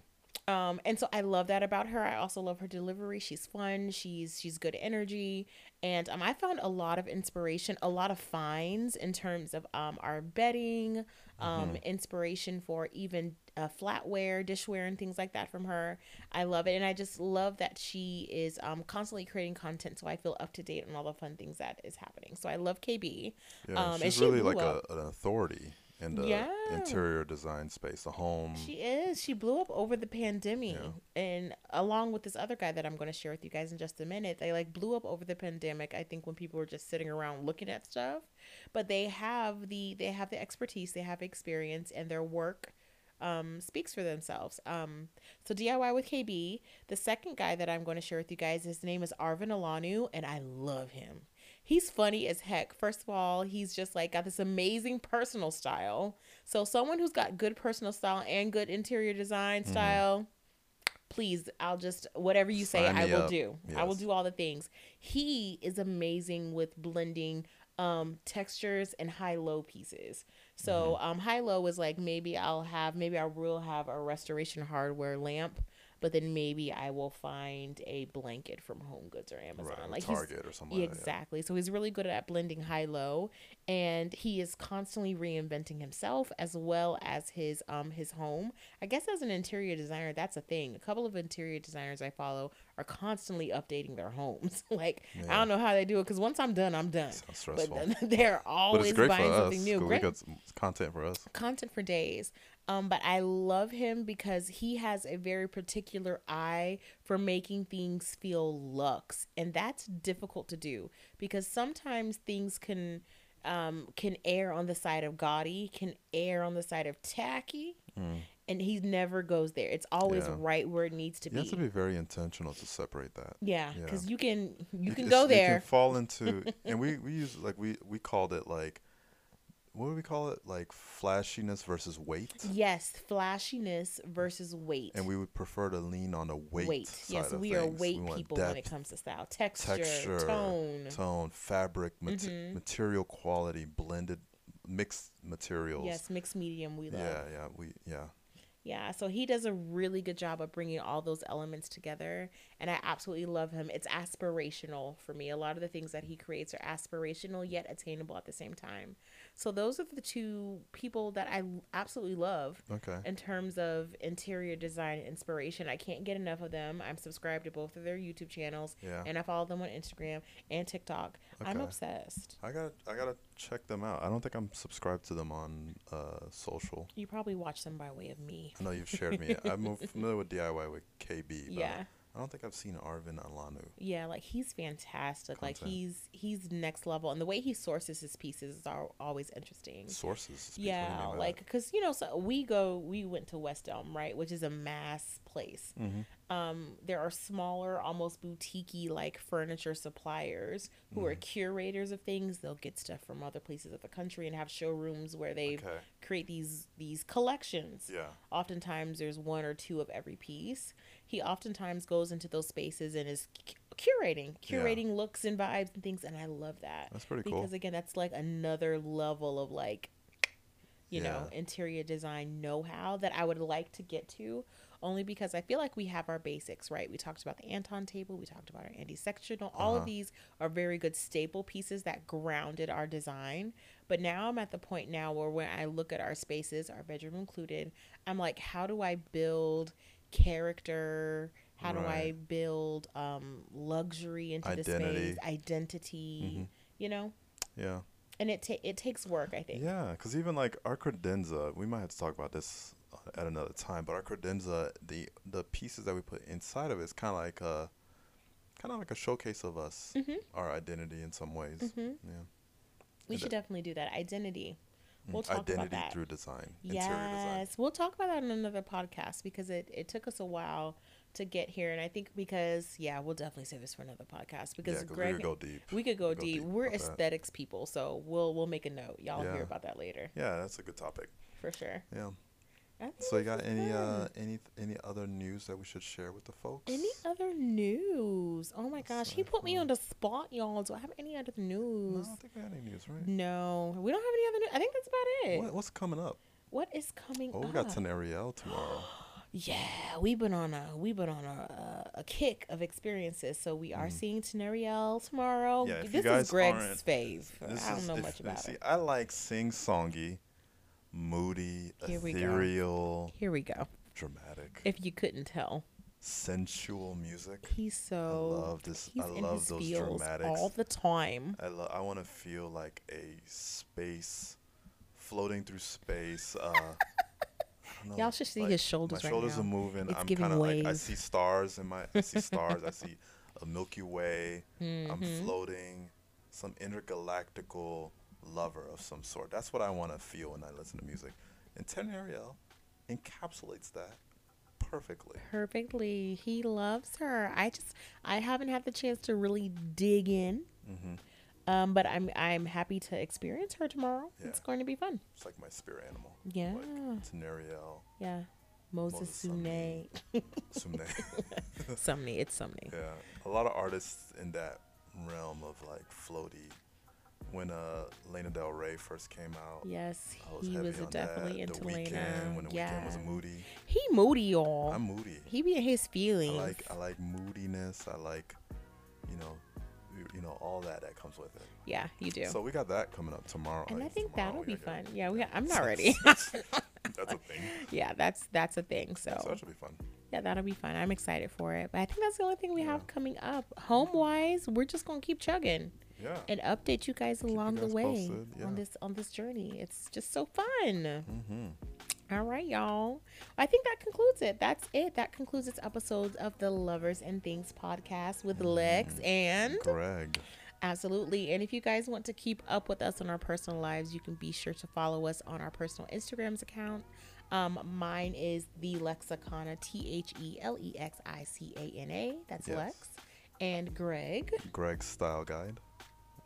Um, and so I love that about her. I also love her delivery. She's fun. She's she's good energy, and um, I found a lot of inspiration, a lot of finds in terms of um our bedding, um, Mm-hmm. inspiration for even uh, flatware, dishware, and things like that from her. I love it, and I just love that she is um constantly creating content, so I feel up to date on all the fun things that is happening. So I love KB. Yeah, Um, and she's she really like a, an authority in the Yeah. interior design space, the home. She is. She blew up over the pandemic. Yeah. And along with this other guy that I'm going to share with you guys in just a minute, they like blew up over the pandemic. I think when people were just sitting around looking at stuff, but they have the they have the expertise, they have experience and their work um, speaks for themselves. Um, so DIY with KB, the second guy that I'm going to share with you guys, his name is Arvin Olano, and I love him. He's funny as heck. First of all, he's just like got this amazing personal style. So someone who's got good personal style and good interior design style, please, I'll just whatever you say, Sign I will up. do. I will do all the things. He is amazing with blending um textures and high low pieces. So Mm-hmm. um high low is like maybe I'll have maybe I will have a restoration hardware lamp, but then maybe I will find a blanket from Home Goods or Amazon. right, like Target or something. like that, yeah. Exactly. So he's really good at blending high low and he is constantly reinventing himself as well as his um his home. I guess as an interior designer that's a thing. A couple of interior designers I follow are constantly updating their homes. like I don't know how they do it cuz once I'm done, I'm done. Sounds But stressful. then they're But always it's great for buying something new. Great We got some content for us. content for days. Um, but I love him because he has a very particular eye for making things feel luxe, and that's difficult to do because sometimes things can um, can err on the side of gaudy, can err on the side of tacky, Mm. and he never goes there. It's always Yeah. right where it needs to You be. have to be very intentional to separate that. yeah, Yeah. because you can you can go You there. can fall into, and we we use like we we called it like, what do we call it? Like flashiness versus weight. Yes, flashiness versus weight. And we would prefer to lean on the weight. weight. Yes, we are things. weight want people when it comes to style, texture, texture, tone. tone, fabric, mat- Mhm. material quality, blended, mixed materials. Yes, mixed medium. We love. Yeah, yeah, we yeah. Yeah, so he does a really good job of bringing all those elements together, and I absolutely love him. It's aspirational for me. A lot of the things that he creates are aspirational yet attainable at the same time. So those are the two people that I absolutely love Okay. in terms of interior design inspiration. I can't get enough of them. I'm subscribed to both of their YouTube channels, Yeah. and I follow them on Instagram and TikTok. Okay. I'm obsessed. I got I gotta check them out. I don't think I'm subscribed to them on uh, social. You probably watch them by way of me. I know you've shared me. I'm familiar with DIY with KB. But Yeah. I don't think I've seen Arvin Olano. Yeah, like he's fantastic. Like he's he's next level, and the way he sources his pieces are always interesting. Sources. speak- what do you Yeah, mean like because you know, so we go, we went to West Elm, right, which is a mass place. Mhm. Um, there are smaller, almost boutique like furniture suppliers who are Mm-hmm. curators of things. They'll get stuff from other places of the country and have showrooms where they Okay. create these these collections Yeah. oftentimes there's one or two of every piece he oftentimes goes into those spaces and is cu- curating Yeah. curating looks and vibes and things and i love that That's pretty cool. because again that's like another level of like you know interior design know-how that i would like to get to only because i feel like we have our basics right we talked about the anton table we talked about our Andes sectional all of Uh-huh. these are very good staple pieces that grounded our design but now i'm at the point now where when i look at our spaces our bedroom included i'm like how do i build character how do i build um luxury into the space identity Mhm. you know Yeah. and it ta- it takes work i think Yeah, because even like our credenza, we might have to talk about this uh, at another time. But our credenza, the the pieces that we put inside of it is kind of like a kind of like a showcase of us, Mhm. our identity in some ways. Mhm. Yeah, we should definitely do that identity We'll talk about identity that. through design, interior design. yes we'll talk about that in another podcast because it, it took us a while to get here and i think because yeah we'll definitely save this for another podcast because yeah, because we could go deep. we could go go deep. deep We're about that. aesthetics people, so we'll we'll make a note. Y'all Yeah. hear about that later Yeah, that's a good topic. for sure. Yeah. So you got any uh any any other news that we should share with the folks? any other news? Oh my gosh, he put me on the spot, y'all. Do I have any other No, I news? don't think we had any news, right? No, we don't have any other news. I think that's about it. What, what's coming up? what is coming Oh, up? we got Teneriel tomorrow. Yeah, we've been on a we've been on a a, kick of experiences. So we are seeing Teneriel tomorrow. Yeah, this is Greg's fave. This I don't is- know much about see, it. I like sing songy, moody, Here we go. ethereal, Here we go. dramatic, If you couldn't tell, sensual music. he's so love this- He's I in love his those feels dramatics. all the time. I lo- I want to feel like a space, floating through space. Uh, I don't know, Y'all should see his shoulders My right shoulders now. are moving. It's I'm giving kind of like I wave. see stars in my. I see stars. I see a Milky Way. I'm Mhm. floating. Some intergalactical lover of some sort. That's what I want to feel when I listen to music. And Teneriel encapsulates that perfectly. Perfectly. He loves her. I just I haven't had the chance to really dig in. hmm Um, but I'm I'm happy to experience her tomorrow. It's going to be fun. It's like my spirit animal. Yeah. Like Teneriel, Yeah. Moses Moses Sune. Sumne. Sumney. It's Sumney. yeah, a lot of artists in that realm of like floaty. When uh Lana Del Rey first came out, Yes, was he was definitely that. into the Weeknd Lena. when the yeah. Weeknd was moody. He moody, y'all. I'm moody. he be in his feelings. I like I like moodiness. I like, you know, you, know all that that comes with it. yeah, you do. So we got that coming up tomorrow. and I like, think that'll be fun. Yeah, we. I'm not ready. That's a thing. yeah, that's that's a thing. So So that should be fun. yeah, that'll be fun. I'm excited for it. But I think that's the only thing we Yeah. have coming up. Home wise, we're just gonna keep chugging Yeah. and update you guys you along the guys way posted, yeah. on this on this journey. It's just so fun. Mm-hmm. All right, y'all. I think that concludes it. That's it. That concludes this episode of the Lovers and Things podcast with Lex and Greg. Absolutely. And if you guys want to keep up with us on our personal lives, you can be sure to follow us on our personal Instagrams account. Um, mine is the Lexicana, T H E L E X I C A N A. That's Yes. Lex. And Greg. Greg's Style Guide.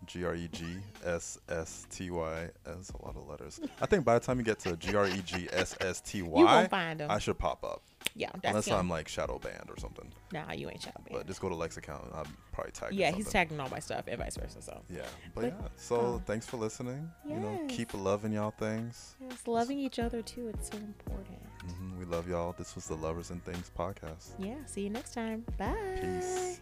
G R E G S S T Y. That's a lot of letters. I think by the time you get to G R E G S S T Y, won't find him. I should pop up. Yeah, that's Unless him. I'm like shadow banned or something. nah, you ain't shopping. But just go to Lex account I'm probably tagged. in yeah, he's something. tagging all my stuff and vice versa. So Yeah, but, But, yeah. So uh, thanks for listening. You know, keep loving y'all things. yes, loving each other too. It's so important. hmm We love y'all. This was the Lovers and Things podcast. Yeah. See you next time. Bye. Peace.